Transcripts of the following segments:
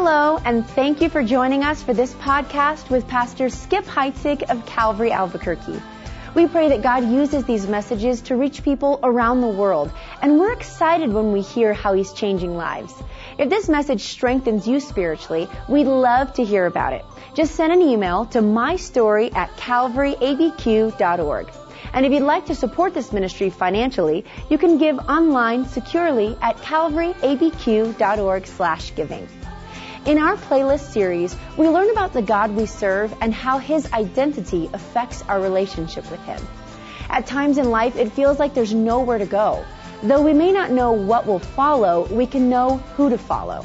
Hello, and thank you for joining us for this podcast with Pastor Skip Heitzig of Calvary Albuquerque. We pray that God uses these messages to reach people around the world, and we're excited when we hear how He's changing lives. If this message strengthens you spiritually, we'd love to hear about it. Just send an email to mystory at calvaryabq.org. And if you'd like to support this ministry financially, you can give online securely at calvaryabq.org slash giving. In our playlist series, we learn about the God we serve and how His identity affects our relationship with Him. At times in life, it feels like there's nowhere to go. Though we may not know what will follow, we can know who to follow.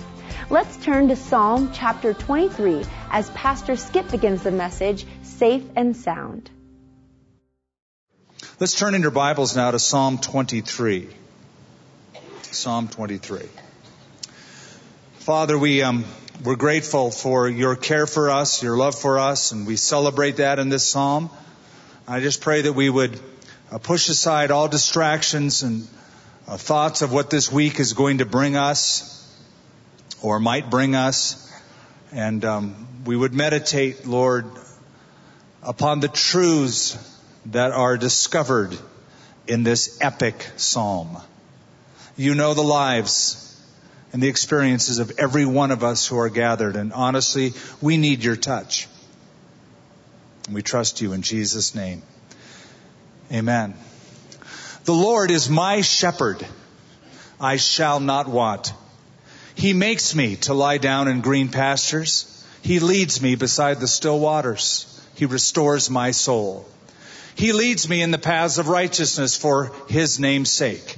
Let's turn to Psalm chapter 23 as Pastor Skip begins the message, Safe and Sound. Let's turn in your Bibles now to Psalm 23. Psalm 23. Father, we, um, we're grateful for your care for us, your love for us, and we celebrate that in this psalm. I just pray that we would uh, push aside all distractions and uh, thoughts of what this week is going to bring us or might bring us. And um, we would meditate, Lord, upon the truths that are discovered in this epic psalm. You know the lives and the experiences of every one of us who are gathered. And honestly, we need your touch. And we trust you in Jesus' name. Amen. The Lord is my shepherd. I shall not want. He makes me to lie down in green pastures. He leads me beside the still waters. He restores my soul. He leads me in the paths of righteousness for his name's sake.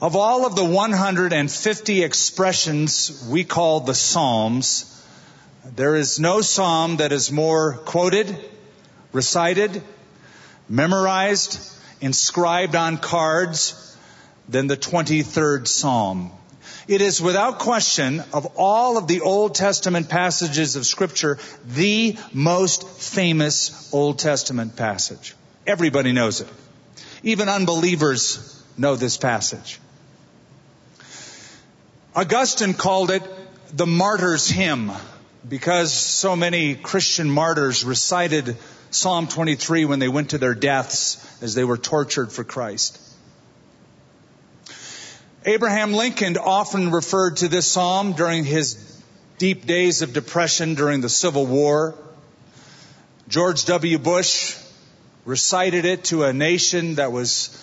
Of all of the 150 expressions we call the Psalms, there is no psalm that is more quoted, recited, memorized, inscribed on cards than the 23rd Psalm. It is without question of all of the Old Testament passages of scripture, the most famous Old Testament passage. Everybody knows it. Even unbelievers know this passage. Augustine called it the martyr's hymn because so many Christian martyrs recited Psalm 23 when they went to their deaths as they were tortured for Christ. Abraham Lincoln often referred to this psalm during his deep days of depression during the Civil War. George W. Bush recited it to a nation that was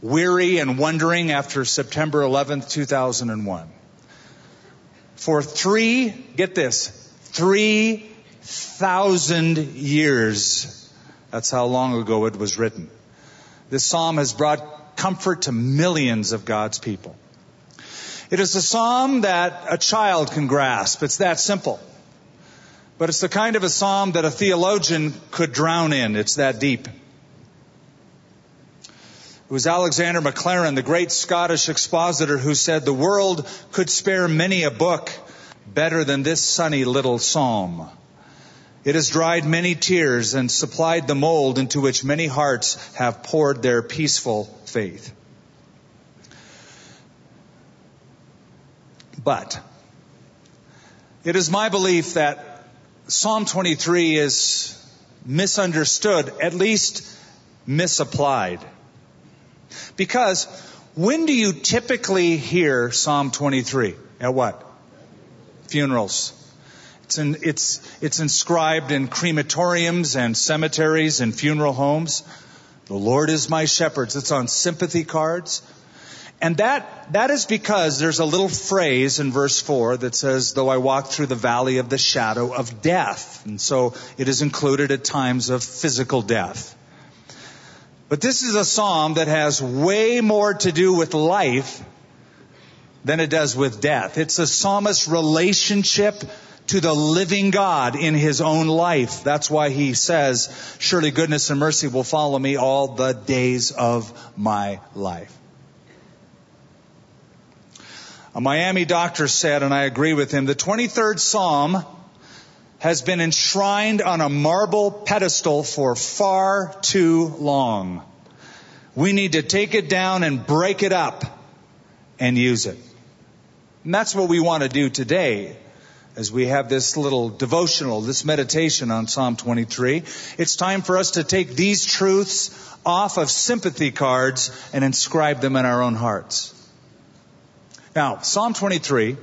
weary and wondering after September 11, 2001 for three, get this, 3,000 years. That's how long ago it was written. This psalm has brought comfort to millions of God's people. It is a psalm that a child can grasp. It's that simple. But it's the kind of a psalm that a theologian could drown in. It's that deep. It was Alexander Maclaren, the great Scottish expositor, who said the world could spare many a book better than this sunny little psalm. It has dried many tears and supplied the mold into which many hearts have poured their peaceful faith. But it is my belief that Psalm 23 is misunderstood, at least misapplied. Because when do you typically hear Psalm 23? At what? Funerals. It's, in, it's, it's inscribed in crematoriums and cemeteries and funeral homes. The Lord is my shepherd. It's on sympathy cards. And that, that is because there's a little phrase in verse 4 that says, though I walk through the valley of the shadow of death. And so it is included at times of physical death. But this is a psalm that has way more to do with life than it does with death. It's a psalmist's relationship to the living God in his own life. That's why he says, surely goodness and mercy will follow me all the days of my life. A Miami doctor said, and I agree with him, the 23rd Psalm has been enshrined on a marble pedestal for far too long. We need to take it down and break it up and use it. And that's what we want to do today as we have this little devotional, this meditation on Psalm 23. It's time for us to take these truths off of sympathy cards and inscribe them in our own hearts. Now, Psalm 23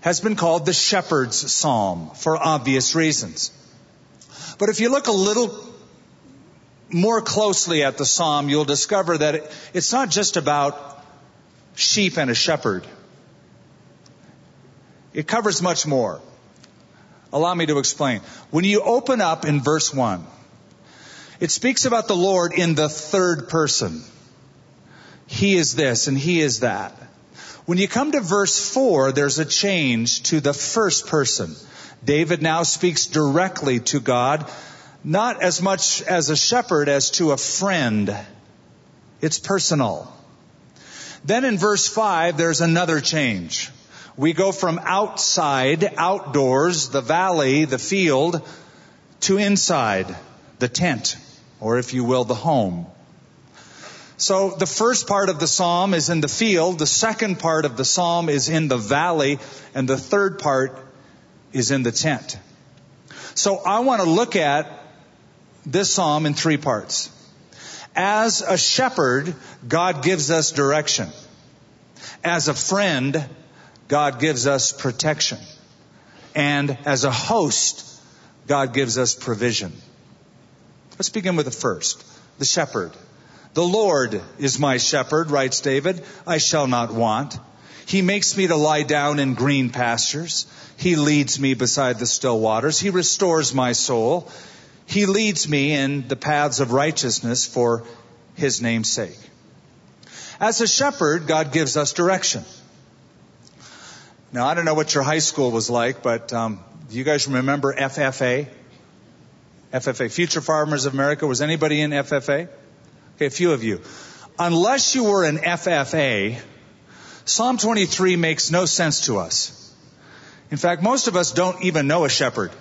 has been called the shepherd's psalm for obvious reasons. But if you look a little more closely at the psalm, you'll discover that it's not just about sheep and a shepherd. It covers much more. Allow me to explain. When you open up in verse 1, it speaks about the Lord in the third person. He is this and he is that. When you come to verse 4, there's a change to the first person. David now speaks directly to God, not as much as a shepherd as to a friend. It's personal. Then in verse 5, there's another change. We go from outside, outdoors, the valley, the field, to inside, the tent, or if you will, the home. So the first part of the psalm is in the field, the second part of the psalm is in the valley, and the third part is in the tent. So I want to look at this psalm in three parts. As a shepherd, God gives us direction. As a friend, God gives us protection. And as a host, God gives us provision. Let's begin with the first, the shepherd. The Lord is my shepherd, writes David. I shall not want. He makes me to lie down in green pastures. He leads me beside the still waters. He restores my soul. He leads me in the paths of righteousness for his name's sake. As a shepherd, God gives us direction. Now, I don't know what your high school was like, but um, do you guys remember FFA? FFA, Future Farmers of America. Was anybody in FFA? Okay, a few of you. Unless you were an FFA, Psalm 23 makes no sense to us. In fact, most of us don't even know a shepherd.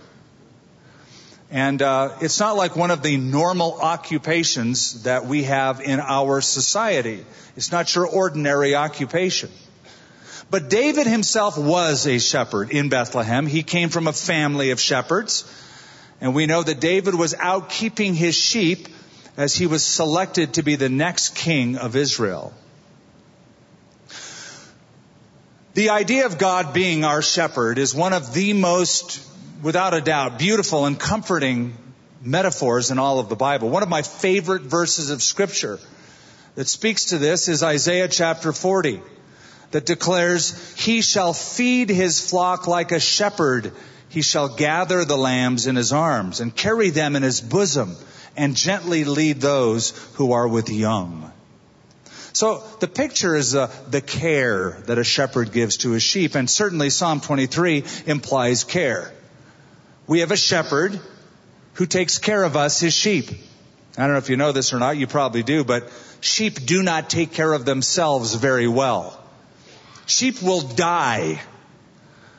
And uh, it's not like one of the normal occupations that we have in our society. It's not your ordinary occupation. But David himself was a shepherd in Bethlehem. He came from a family of shepherds. And we know that David was out keeping his sheep as he was selected to be the next king of Israel. The idea of God being our shepherd is one of the most, without a doubt, beautiful and comforting metaphors in all of the Bible. One of my favorite verses of scripture that speaks to this is Isaiah chapter 40 that declares, He shall feed his flock like a shepherd. He shall gather the lambs in his arms and carry them in his bosom and gently lead those who are with young. So the picture is uh, the care that a shepherd gives to his sheep, and certainly Psalm 23 implies care. We have a shepherd who takes care of us, his sheep. I don't know if you know this or not, you probably do, but sheep do not take care of themselves very well. Sheep will die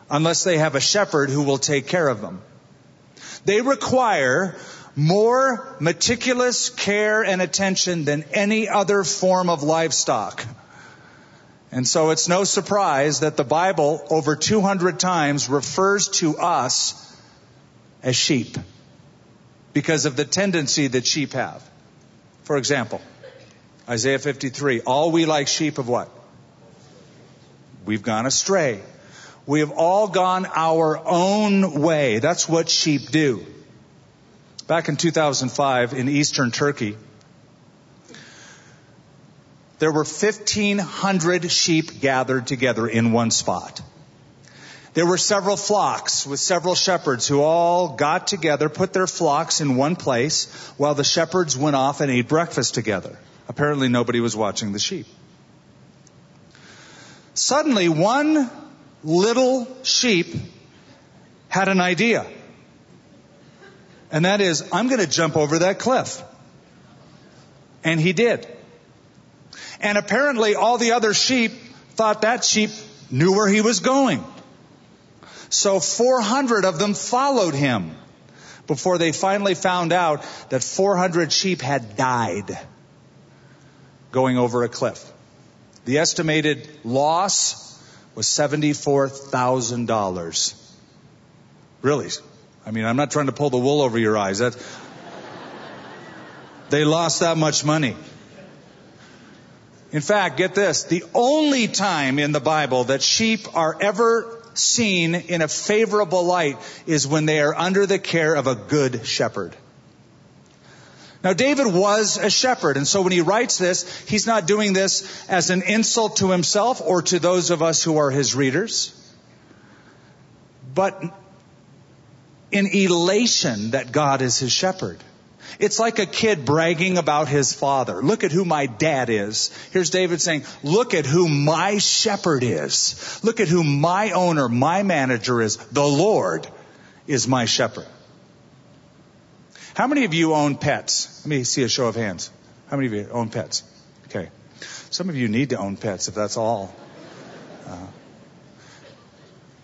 unless they have a shepherd who will take care of them. They require more meticulous care and attention than any other form of livestock. And so it's no surprise that the Bible over 200 times refers to us as sheep because of the tendency that sheep have. For example, Isaiah 53, all we like sheep of what? We've gone astray. We have all gone our own way. That's what sheep do. Back in 2005 in eastern Turkey, there were 1,500 sheep gathered together in one spot. There were several flocks with several shepherds who all got together, put their flocks in one place, while the shepherds went off and ate breakfast together. Apparently nobody was watching the sheep. Suddenly, one little sheep had an idea. And that is, I'm going to jump over that cliff. And he did. And apparently all the other sheep thought that sheep knew where he was going. So 400 of them followed him before they finally found out that 400 sheep had died going over a cliff. The estimated loss was $74,000. Really? I mean, I'm not trying to pull the wool over your eyes. They lost that much money. In fact, get this, the only time in the Bible that sheep are ever seen in a favorable light is when they are under the care of a good shepherd. Now, David was a shepherd, and so when he writes this, he's not doing this as an insult to himself or to those of us who are his readers, but in elation that God is his shepherd. It's like a kid bragging about his father. Look at who my dad is. Here's David saying, look at who my shepherd is. Look at who my owner, my manager is. The Lord is my shepherd. How many of you own pets? Let me see a show of hands. How many of you own pets? Okay. Some of you need to own pets if that's all. Uh,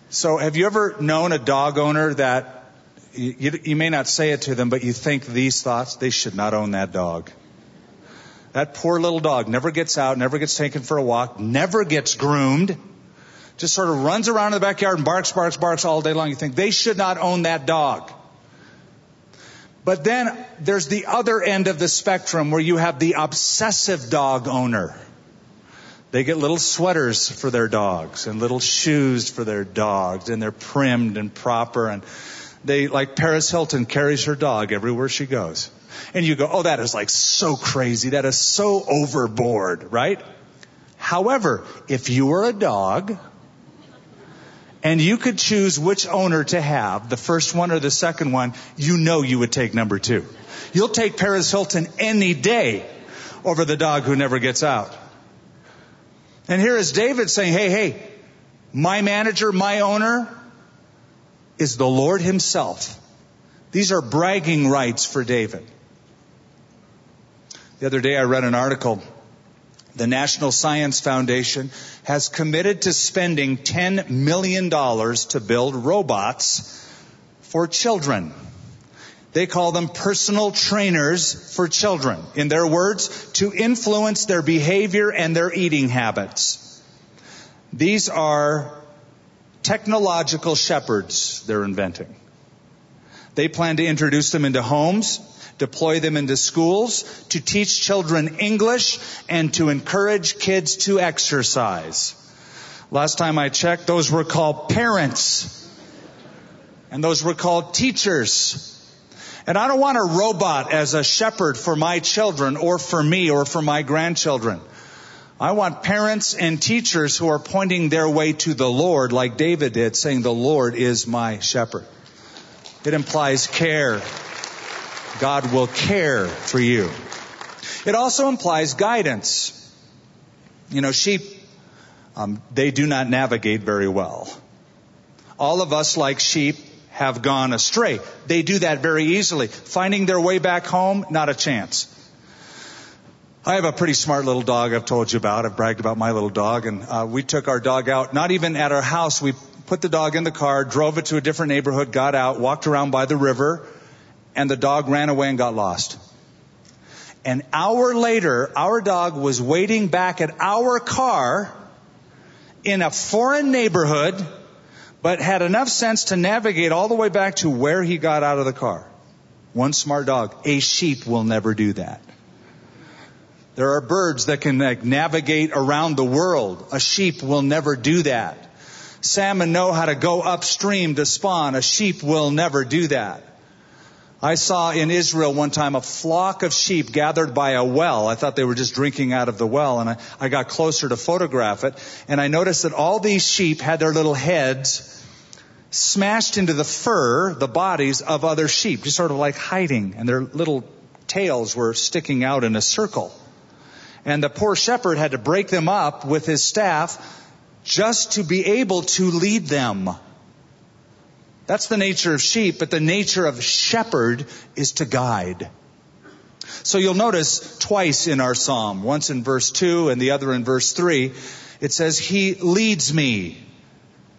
so have you ever known a dog owner that you, you may not say it to them, but you think these thoughts, they should not own that dog. That poor little dog never gets out, never gets taken for a walk, never gets groomed, just sort of runs around in the backyard and barks, barks, barks all day long. You think they should not own that dog. But then there's the other end of the spectrum where you have the obsessive dog owner. They get little sweaters for their dogs and little shoes for their dogs and they're primmed and proper and they, like Paris Hilton carries her dog everywhere she goes. And you go, oh, that is like so crazy. That is so overboard, right? However, if you were a dog and you could choose which owner to have, the first one or the second one, you know you would take number two. You'll take Paris Hilton any day over the dog who never gets out. And here is David saying, hey, hey, my manager, my owner is the Lord himself. These are bragging rights for David. The other day I read an article the National Science Foundation has committed to spending $10 million to build robots for children. They call them personal trainers for children. In their words, to influence their behavior and their eating habits. These are technological shepherds they're inventing. They plan to introduce them into homes deploy them into schools, to teach children English, and to encourage kids to exercise. Last time I checked, those were called parents. And those were called teachers. And I don't want a robot as a shepherd for my children or for me or for my grandchildren. I want parents and teachers who are pointing their way to the Lord like David did, saying, the Lord is my shepherd. It implies care. God will care for you. It also implies guidance. You know, sheep, um, they do not navigate very well. All of us, like sheep, have gone astray. They do that very easily. Finding their way back home, not a chance. I have a pretty smart little dog I've told you about. I've bragged about my little dog, and uh, we took our dog out, not even at our house. We put the dog in the car, drove it to a different neighborhood, got out, walked around by the river, and the dog ran away and got lost. An hour later, our dog was waiting back at our car in a foreign neighborhood, but had enough sense to navigate all the way back to where he got out of the car. One smart dog. A sheep will never do that. There are birds that can navigate around the world. A sheep will never do that. Salmon know how to go upstream to spawn. A sheep will never do that. I saw in Israel one time a flock of sheep gathered by a well. I thought they were just drinking out of the well, and I, I got closer to photograph it, and I noticed that all these sheep had their little heads smashed into the fur, the bodies of other sheep, just sort of like hiding, and their little tails were sticking out in a circle. And the poor shepherd had to break them up with his staff just to be able to lead them. That's the nature of sheep, but the nature of shepherd is to guide. So you'll notice twice in our psalm, once in verse 2 and the other in verse 3, it says, He leads me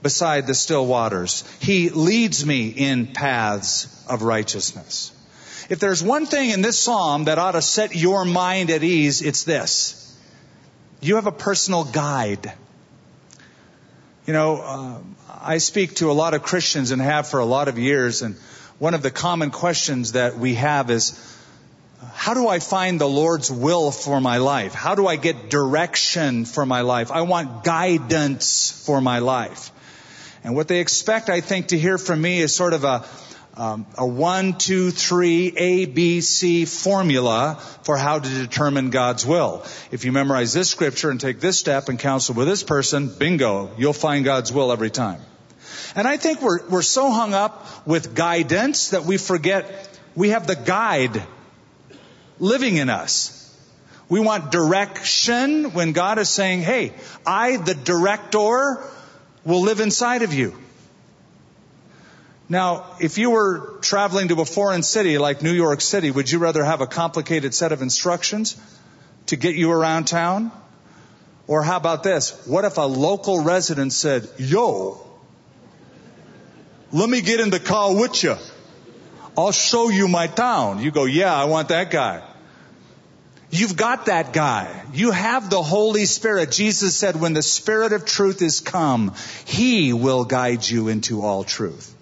beside the still waters. He leads me in paths of righteousness. If there's one thing in this psalm that ought to set your mind at ease, it's this. You have a personal guide. You know, uh, I speak to a lot of Christians and have for a lot of years, and one of the common questions that we have is, how do I find the Lord's will for my life? How do I get direction for my life? I want guidance for my life. And what they expect, I think, to hear from me is sort of a, um, a one, two, three, A, B, C formula for how to determine God's will. If you memorize this scripture and take this step and counsel with this person, bingo, you'll find God's will every time. And I think we're, we're so hung up with guidance that we forget we have the guide living in us. We want direction when God is saying, hey, I, the director, will live inside of you. Now, if you were traveling to a foreign city like New York City, would you rather have a complicated set of instructions to get you around town? Or how about this? What if a local resident said, yo, let me get in the car with you. I'll show you my town. You go, yeah, I want that guy. You've got that guy. You have the Holy Spirit. Jesus said, when the Spirit of truth is come, He will guide you into all truth.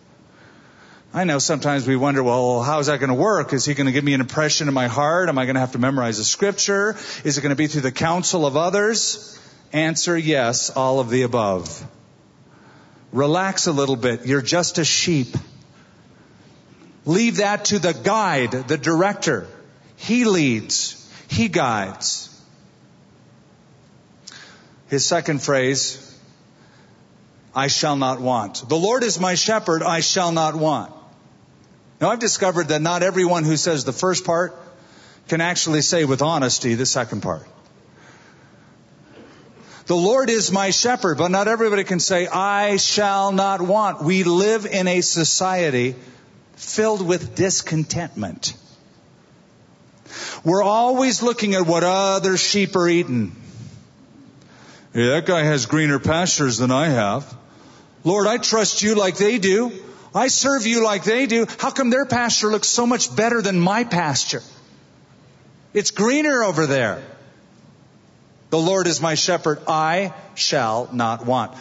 I know sometimes we wonder, well, how is that going to work? Is he going to give me an impression in my heart? Am I going to have to memorize a scripture? Is it going to be through the counsel of others? Answer yes, all of the above. Relax a little bit. You're just a sheep. Leave that to the guide, the director. He leads. He guides. His second phrase, I shall not want. The Lord is my shepherd, I shall not want. Now I've discovered that not everyone who says the first part can actually say with honesty the second part. The Lord is my shepherd, but not everybody can say, I shall not want. We live in a society filled with discontentment. We're always looking at what other sheep are eating. Yeah, that guy has greener pastures than I have. Lord, I trust you like they do. I serve you like they do. How come their pasture looks so much better than my pasture? It's greener over there. The Lord is my shepherd. I shall not want.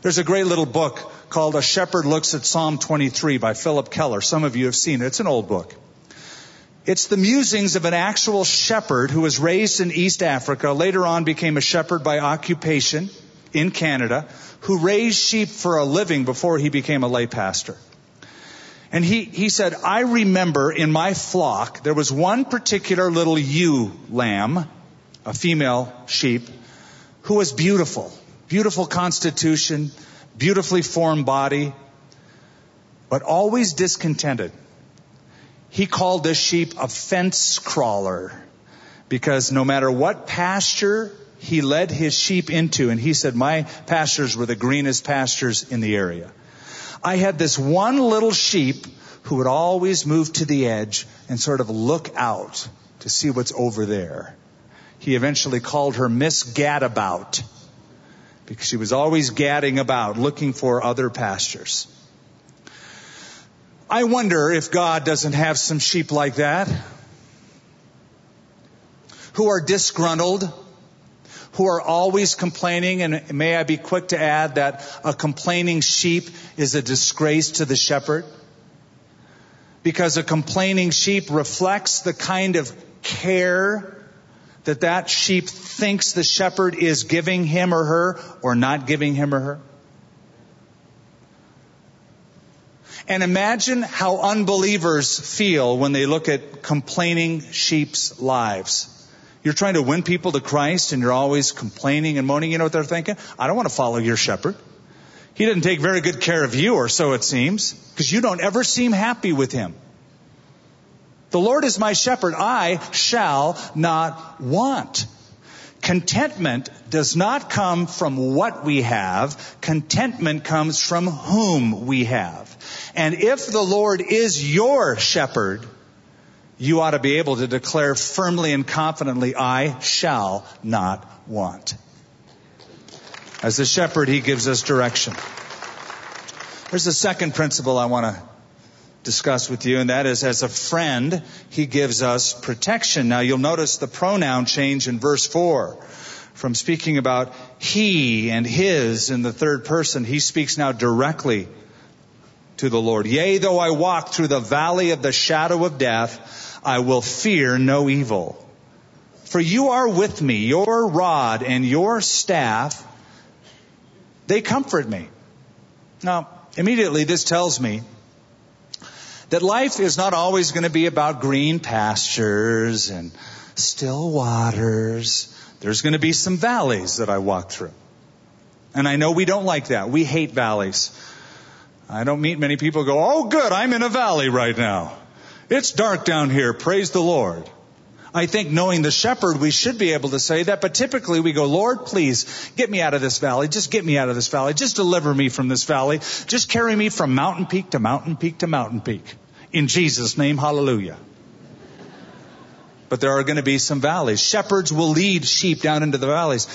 There's a great little book called A Shepherd Looks at Psalm 23 by Phillip Keller. Some of you have seen it. It's an old book. It's the musings of an actual shepherd who was raised in East Africa, later on became a shepherd by occupation in Canada, who raised sheep for a living before he became a lay pastor. And he, he said, I remember in my flock, there was one particular little ewe lamb, a female sheep, who was beautiful. Beautiful constitution, beautifully formed body, but always discontented. He called this sheep a fence crawler because no matter what pasture he led his sheep into, and he said, my pastures were the greenest pastures in the area. I had this one little sheep who would always move to the edge and sort of look out to see what's over there. He eventually called her Miss Gadabout because she was always gadding about looking for other pastures. I wonder if God doesn't have some sheep like that who are disgruntled, who are always complaining, and may I be quick to add that a complaining sheep is a disgrace to the shepherd? Because a complaining sheep reflects the kind of care that that sheep thinks the shepherd is giving him or her or not giving him or her. And imagine how unbelievers feel when they look at complaining sheep's lives. You're trying to win people to Christ and you're always complaining and moaning. You know what they're thinking? I don't want to follow your shepherd. He doesn't take very good care of you, or so it seems, because you don't ever seem happy with him. The Lord is my shepherd. I shall not want. Contentment does not come from what we have. Contentment comes from whom we have. And if the Lord is your shepherd, you ought to be able to declare firmly and confidently, I shall not want. As the shepherd, he gives us direction. There's a second principle I want to discuss with you, and that is as a friend, he gives us protection. Now you'll notice the pronoun change in verse 4. From speaking about he and his in the third person, he speaks now directly to the Lord. Yea, though I walk through the valley of the shadow of death, I will fear no evil. For you are with me, your rod and your staff, they comfort me. Now, immediately this tells me that life is not always going to be about green pastures and still waters. There's going to be some valleys that I walk through. And I know we don't like that. We hate valleys. I don't meet many people go, oh good, I'm in a valley right now. It's dark down here. Praise the Lord. I think knowing the shepherd, we should be able to say that, but typically we go, Lord, please get me out of this valley. Just get me out of this valley. Just deliver me from this valley. Just carry me from mountain peak to mountain peak to mountain peak. In Jesus' name, hallelujah. But there are going to be some valleys. Shepherds will lead sheep down into the valleys.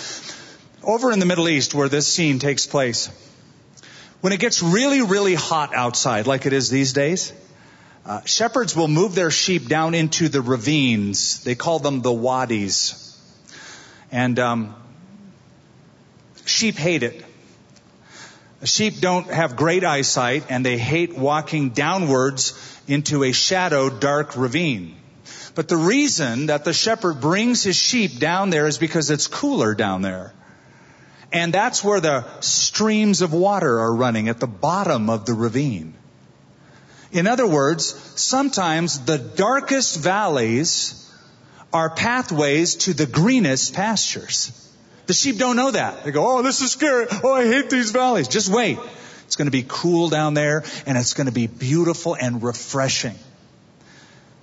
Over in the Middle East where this scene takes place, when it gets really, really hot outside, like it is these days, uh, shepherds will move their sheep down into the ravines. They call them the wadis. And um, sheep hate it. Sheep don't have great eyesight and they hate walking downwards into a shadow dark ravine. But the reason that the shepherd brings his sheep down there is because it's cooler down there. And that's where the streams of water are running at the bottom of the ravine. In other words, sometimes the darkest valleys are pathways to the greenest pastures. The sheep don't know that. They go, oh, this is scary. Oh, I hate these valleys. Just wait. It's going to be cool down there and it's going to be beautiful and refreshing.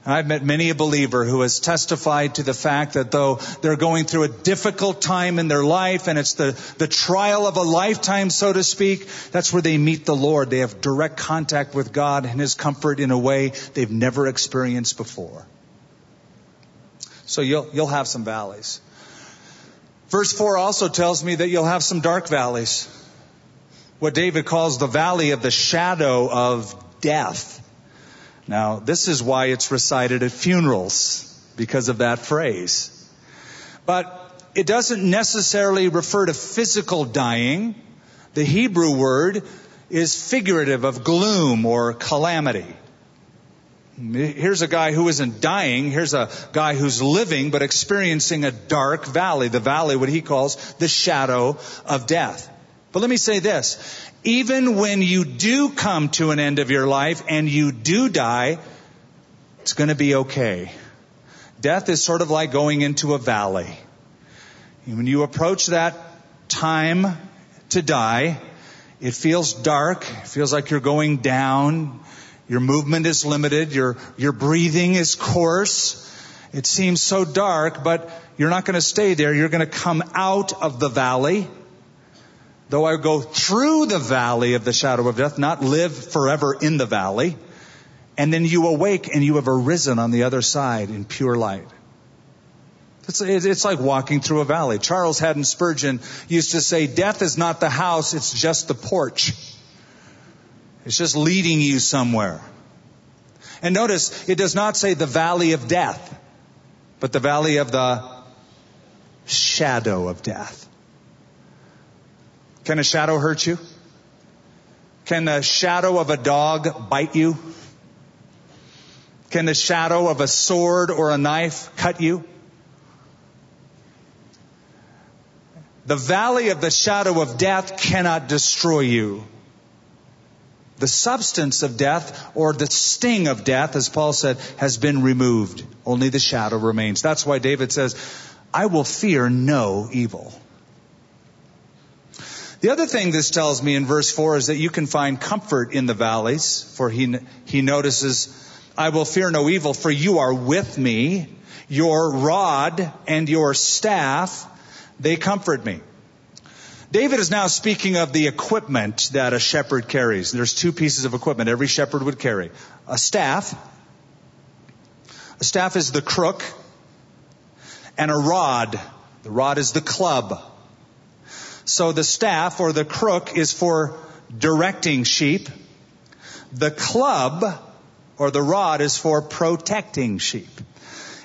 I've met many a believer who has testified to the fact that though they're going through a difficult time in their life and it's the, the trial of a lifetime, so to speak, that's where they meet the Lord. They have direct contact with God and His comfort in a way they've never experienced before. So you'll, you'll have some valleys. Verse 4 also tells me that you'll have some dark valleys. What David calls the valley of the shadow of death. Now, this is why it's recited at funerals, because of that phrase. But it doesn't necessarily refer to physical dying. The Hebrew word is figurative of gloom or calamity. Here's a guy who isn't dying. Here's a guy who's living but experiencing a dark valley. The valley, what he calls the shadow of death. But let me say this. Even when you do come to an end of your life and you do die, it's going to be okay. Death is sort of like going into a valley. When you approach that time to die, it feels dark. It feels like you're going down. Your movement is limited. Your, your breathing is coarse. It seems so dark, but you're not going to stay there. You're going to come out of the valley Though I go through the valley of the shadow of death, not live forever in the valley. And then you awake and you have arisen on the other side in pure light. It's, it's like walking through a valley. Charles Haddon Spurgeon used to say, death is not the house, it's just the porch. It's just leading you somewhere. And notice, it does not say the valley of death, but the valley of the shadow of death. Can a shadow hurt you? Can the shadow of a dog bite you? Can the shadow of a sword or a knife cut you? The valley of the shadow of death cannot destroy you. The substance of death or the sting of death, as Paul said, has been removed. Only the shadow remains. That's why David says, I will fear no evil. The other thing this tells me in verse 4 is that you can find comfort in the valleys, for he, he notices, I will fear no evil, for you are with me. Your rod and your staff, they comfort me. David is now speaking of the equipment that a shepherd carries. There's two pieces of equipment every shepherd would carry. A staff. A staff is the crook. And a rod. The rod is the club. So the staff or the crook is for directing sheep. The club or the rod is for protecting sheep.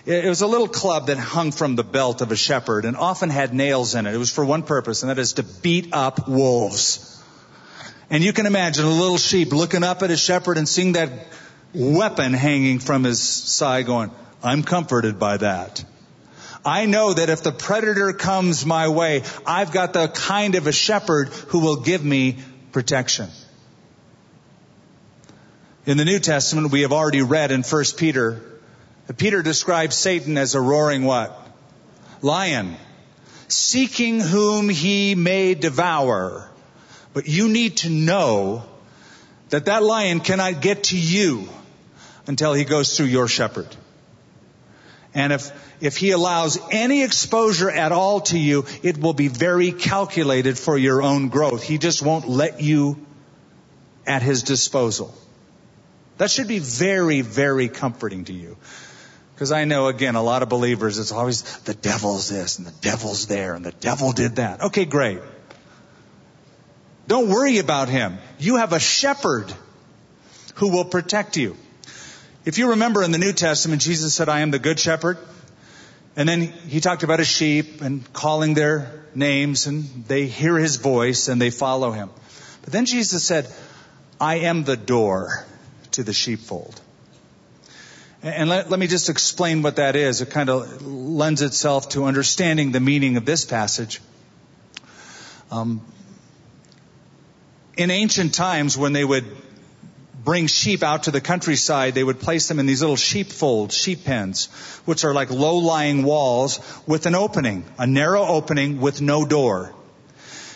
It was a little club that hung from the belt of a shepherd and often had nails in it. It was for one purpose, and that is to beat up wolves. And you can imagine a little sheep looking up at a shepherd and seeing that weapon hanging from his side going, I'm comforted by that. I know that if the predator comes my way, I've got the kind of a shepherd who will give me protection. In the New Testament, we have already read in 1 Peter Peter describes Satan as a roaring what? Lion. Seeking whom he may devour. But you need to know that that lion cannot get to you until he goes through your shepherd. And if, if he allows any exposure at all to you, it will be very calculated for your own growth. He just won't let you at his disposal. That should be very, very comforting to you. Because I know, again, a lot of believers, it's always the devil's this and the devil's there and the devil did that. Okay, great. Don't worry about him. You have a shepherd who will protect you. If you remember in the New Testament, Jesus said, I am the good shepherd. And then he talked about his sheep and calling their names and they hear his voice and they follow him. But then Jesus said, I am the door to the sheepfold. And let, let, me just explain what that is. It kind of lends itself to understanding the meaning of this passage. Um, in ancient times, when they would bring sheep out to the countryside, they would place them in these little sheepfolds, sheep pens, which are like low-lying walls with an opening, a narrow opening with no door.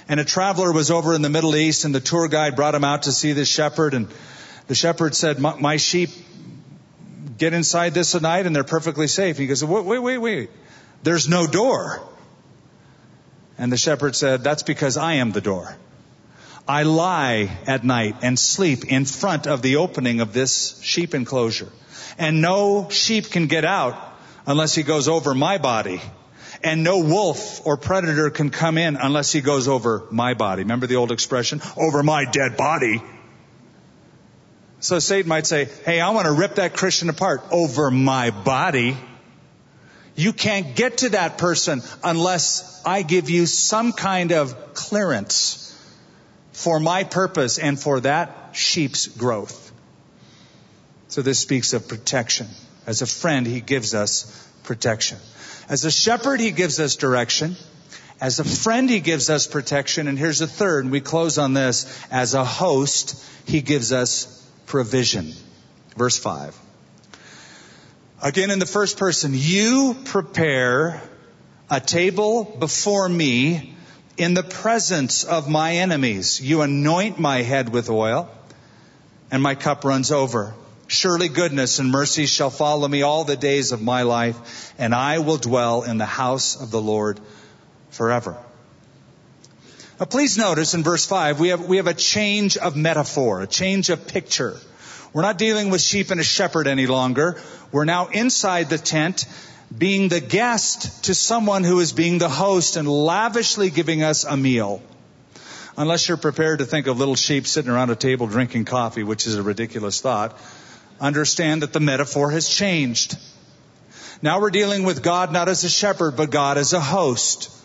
And a traveler was over in the Middle East, and the tour guide brought him out to see this shepherd, and the shepherd said, "My sheep get inside this at night and they're perfectly safe. He goes, wait, wait, wait, wait. There's no door. And the shepherd said, that's because I am the door. I lie at night and sleep in front of the opening of this sheep enclosure. And no sheep can get out unless he goes over my body. And no wolf or predator can come in unless he goes over my body. Remember the old expression? Over my dead body. So Satan might say, hey, I want to rip that Christian apart over my body. You can't get to that person unless I give you some kind of clearance for my purpose and for that sheep's growth. So this speaks of protection. As a friend, he gives us protection. As a shepherd, he gives us direction. As a friend, he gives us protection. And here's a third, and we close on this. As a host, he gives us provision. Verse 5. Again, in the first person, you prepare a table before me in the presence of my enemies. You anoint my head with oil, and my cup runs over. Surely goodness and mercy shall follow me all the days of my life, and I will dwell in the house of the Lord forever. Now please notice in verse 5, we have, we have a change of metaphor, a change of picture. We're not dealing with sheep and a shepherd any longer. We're now inside the tent, being the guest to someone who is being the host and lavishly giving us a meal. Unless you're prepared to think of little sheep sitting around a table drinking coffee, which is a ridiculous thought, understand that the metaphor has changed. Now we're dealing with God not as a shepherd, but God as a host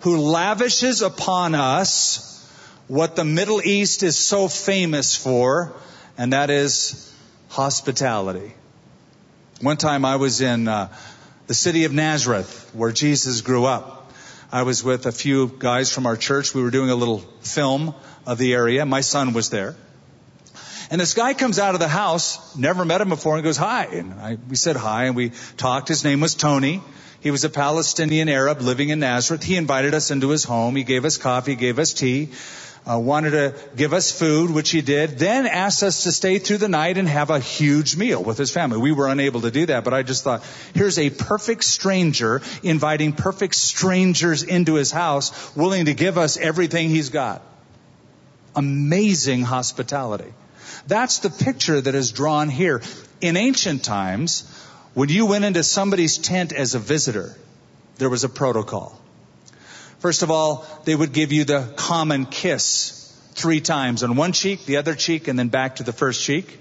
who lavishes upon us what the Middle East is so famous for, and that is hospitality. One time I was in uh, the city of Nazareth, where Jesus grew up. I was with a few guys from our church. We were doing a little film of the area. My son was there. And this guy comes out of the house, never met him before, and goes, Hi. And I, we said hi, and we talked. His name was Tony. He was a Palestinian Arab living in Nazareth. He invited us into his home. He gave us coffee, gave us tea. Uh, wanted to give us food, which he did, then asked us to stay through the night and have a huge meal with his family. We were unable to do that, but I just thought, here's a perfect stranger inviting perfect strangers into his house, willing to give us everything he's got. Amazing hospitality. That's the picture that is drawn here. In ancient times, when you went into somebody's tent as a visitor, there was a protocol. First of all, they would give you the common kiss three times on one cheek, the other cheek, and then back to the first cheek.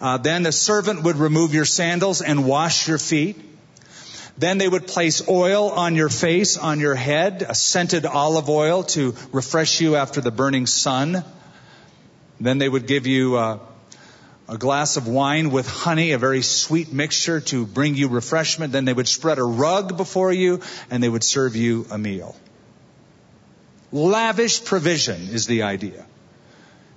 Uh, then the servant would remove your sandals and wash your feet. Then they would place oil on your face, on your head, a scented olive oil to refresh you after the burning sun. Then they would give you uh, a glass of wine with honey, a very sweet mixture to bring you refreshment. Then they would spread a rug before you and they would serve you a meal. Lavish provision is the idea.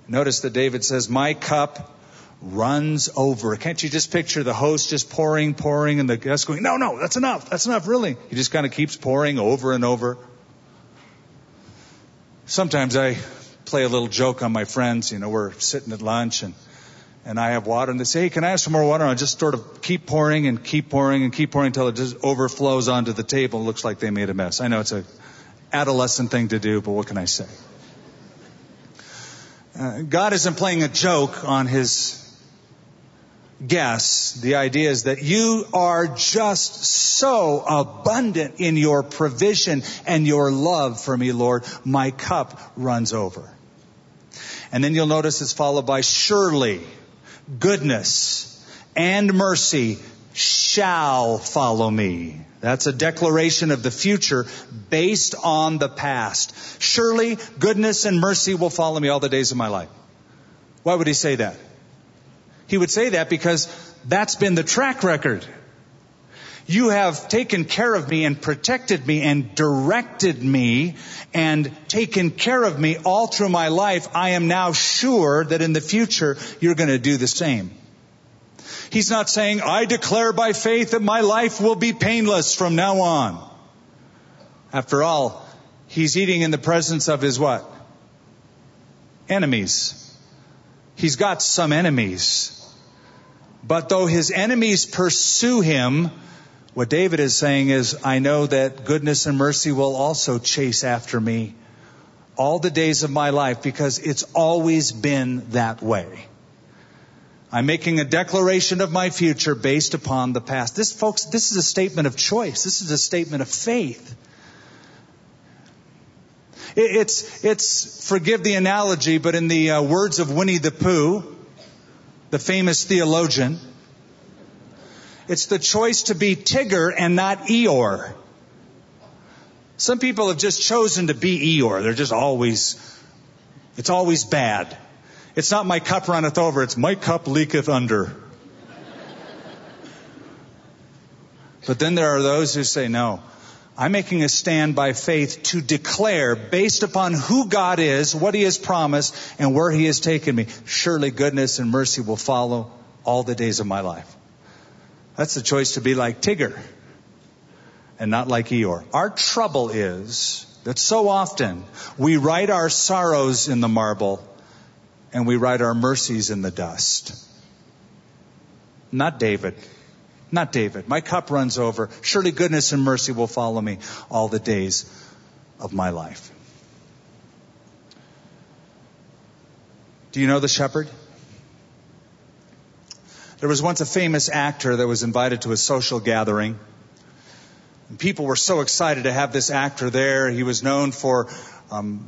Notice that David says, My cup runs over. Can't you just picture the host just pouring, pouring, and the guest going, No, no, that's enough. That's enough, really. He just kind of keeps pouring over and over. Sometimes I play a little joke on my friends. You know, we're sitting at lunch and and I have water, and they say, hey, can I have some more water? And I just sort of keep pouring and keep pouring and keep pouring until it just overflows onto the table. It looks like they made a mess. I know it's a adolescent thing to do, but what can I say? Uh, God isn't playing a joke on his guests. The idea is that you are just so abundant in your provision and your love for me, Lord. My cup runs over. And then you'll notice it's followed by surely goodness and mercy shall follow me. That's a declaration of the future based on the past. Surely goodness and mercy will follow me all the days of my life. Why would he say that? He would say that because that's been the track record. You have taken care of me and protected me and directed me and taken care of me all through my life. I am now sure that in the future you're going to do the same. He's not saying, I declare by faith that my life will be painless from now on. After all, he's eating in the presence of his what? Enemies. He's got some enemies. But though his enemies pursue him, what David is saying is, I know that goodness and mercy will also chase after me all the days of my life because it's always been that way. I'm making a declaration of my future based upon the past. This, folks, this is a statement of choice. This is a statement of faith. It's, it's, forgive the analogy, but in the uh, words of Winnie the Pooh, the famous theologian, it's the choice to be Tigger and not Eeyore. Some people have just chosen to be Eeyore. They're just always, it's always bad. It's not my cup runneth over, it's my cup leaketh under. But then there are those who say, no, I'm making a stand by faith to declare, based upon who God is, what He has promised, and where He has taken me, surely goodness and mercy will follow all the days of my life. That's the choice to be like Tigger and not like Eeyore. Our trouble is that so often we write our sorrows in the marble and we write our mercies in the dust. Not David. Not David. My cup runs over. Surely goodness and mercy will follow me all the days of my life. Do you know the shepherd? There was once a famous actor that was invited to a social gathering. And people were so excited to have this actor there. He was known for um,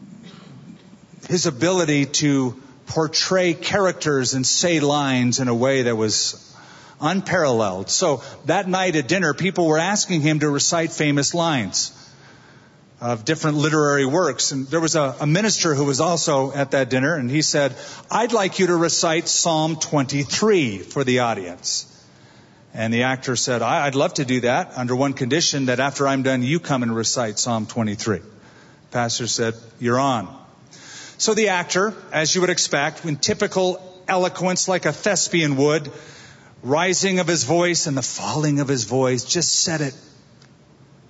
his ability to portray characters and say lines in a way that was unparalleled. So that night at dinner, people were asking him to recite famous lines of different literary works. And there was a, a, minister who was also at that dinner, and he said, I'd like you to recite Psalm 23 for the audience. And the actor said, I'd love to do that under one condition that after I'm done, you come and recite Psalm 23. pastor said, You're on. So the actor, as you would expect, in typical eloquence like a thespian would, rising of his voice and the falling of his voice, just said it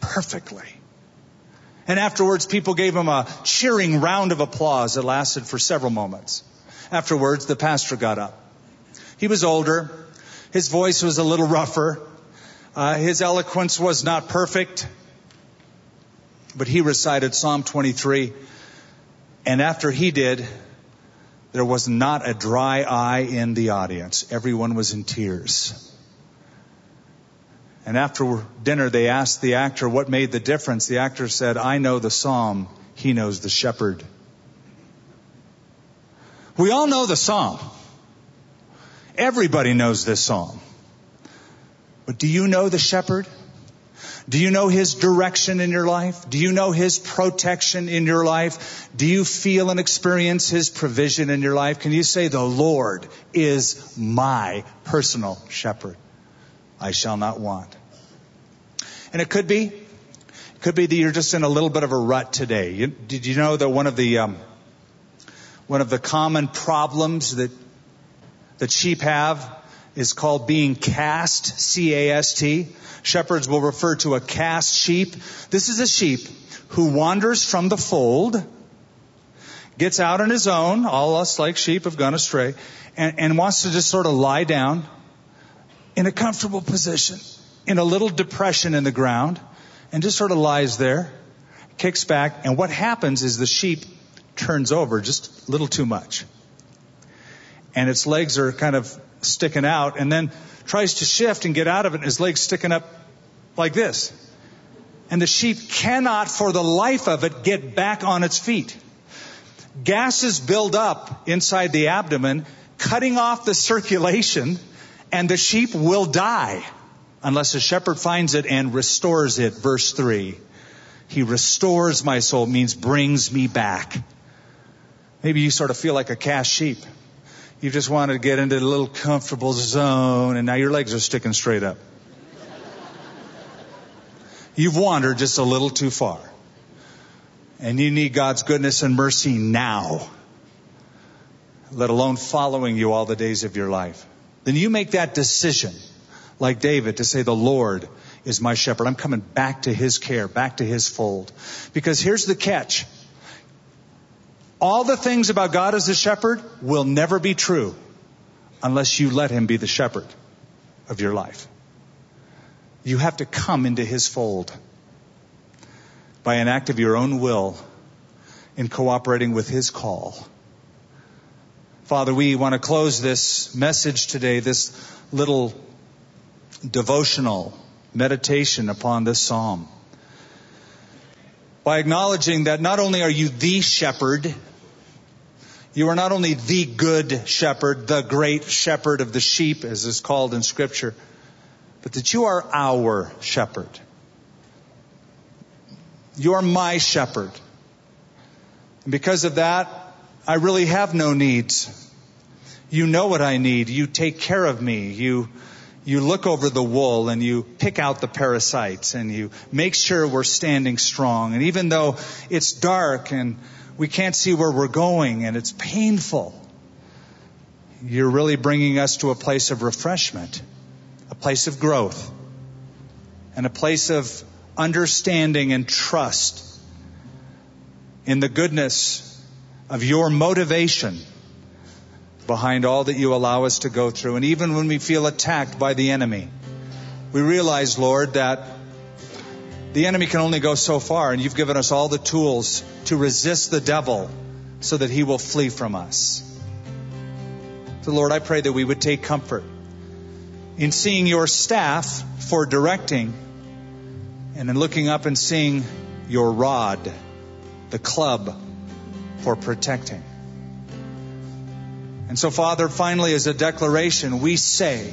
perfectly. And afterwards, people gave him a cheering round of applause that lasted for several moments. Afterwards, the pastor got up. He was older. His voice was a little rougher. Uh, his eloquence was not perfect. But he recited Psalm 23. And after he did, there was not a dry eye in the audience. Everyone was in tears. And after dinner, they asked the actor what made the difference. The actor said, I know the psalm. He knows the shepherd. We all know the psalm. Everybody knows this psalm. But do you know the shepherd? Do you know his direction in your life? Do you know his protection in your life? Do you feel and experience his provision in your life? Can you say, the Lord is my personal shepherd? I shall not want. And it could be, it could be that you're just in a little bit of a rut today. You, did you know that one of the, um, one of the common problems that, that sheep have is called being cast, C-A-S-T. Shepherds will refer to a cast sheep. This is a sheep who wanders from the fold, gets out on his own, all us like sheep have gone astray, and, and wants to just sort of lie down in a comfortable position, in a little depression in the ground, and just sort of lies there, kicks back, and what happens is the sheep turns over just a little too much. And its legs are kind of sticking out, and then tries to shift and get out of it, and his legs sticking up like this. And the sheep cannot, for the life of it, get back on its feet. Gases build up inside the abdomen, cutting off the circulation and the sheep will die unless a shepherd finds it and restores it. Verse 3. He restores my soul, means brings me back. Maybe you sort of feel like a cast sheep. You just wanted to get into a little comfortable zone and now your legs are sticking straight up. You've wandered just a little too far. And you need God's goodness and mercy now, let alone following you all the days of your life then you make that decision, like David, to say, the Lord is my shepherd. I'm coming back to his care, back to his fold. Because here's the catch. All the things about God as a shepherd will never be true unless you let him be the shepherd of your life. You have to come into his fold by an act of your own will in cooperating with his call. Father, we want to close this message today, this little devotional meditation upon this psalm by acknowledging that not only are you the shepherd, you are not only the good shepherd, the great shepherd of the sheep, as is called in scripture, but that you are our shepherd. You are my shepherd. And because of that, I really have no needs. You know what I need. You take care of me. You, you look over the wool and you pick out the parasites and you make sure we're standing strong. And even though it's dark and we can't see where we're going and it's painful, you're really bringing us to a place of refreshment, a place of growth, and a place of understanding and trust in the goodness of your motivation behind all that you allow us to go through. And even when we feel attacked by the enemy, we realize, Lord, that the enemy can only go so far, and you've given us all the tools to resist the devil so that he will flee from us. So, Lord, I pray that we would take comfort in seeing your staff for directing and in looking up and seeing your rod, the club for protecting. And so, Father, finally, as a declaration, we say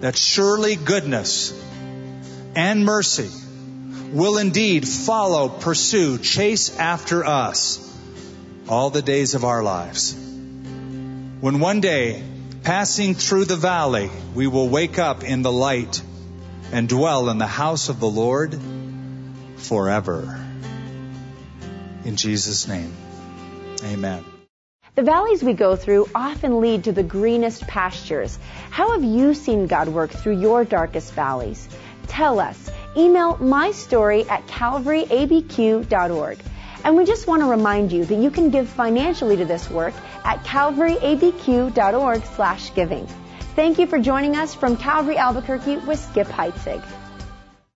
that surely goodness and mercy will indeed follow, pursue, chase after us all the days of our lives. When one day, passing through the valley, we will wake up in the light and dwell in the house of the Lord forever. In Jesus' name, amen. The valleys we go through often lead to the greenest pastures. How have you seen God work through your darkest valleys? Tell us email my story at calvaryabq.org. And we just want to remind you that you can give financially to this work at calvaryabq.org slash giving. Thank you for joining us from Calvary Albuquerque with Skip Heitzig.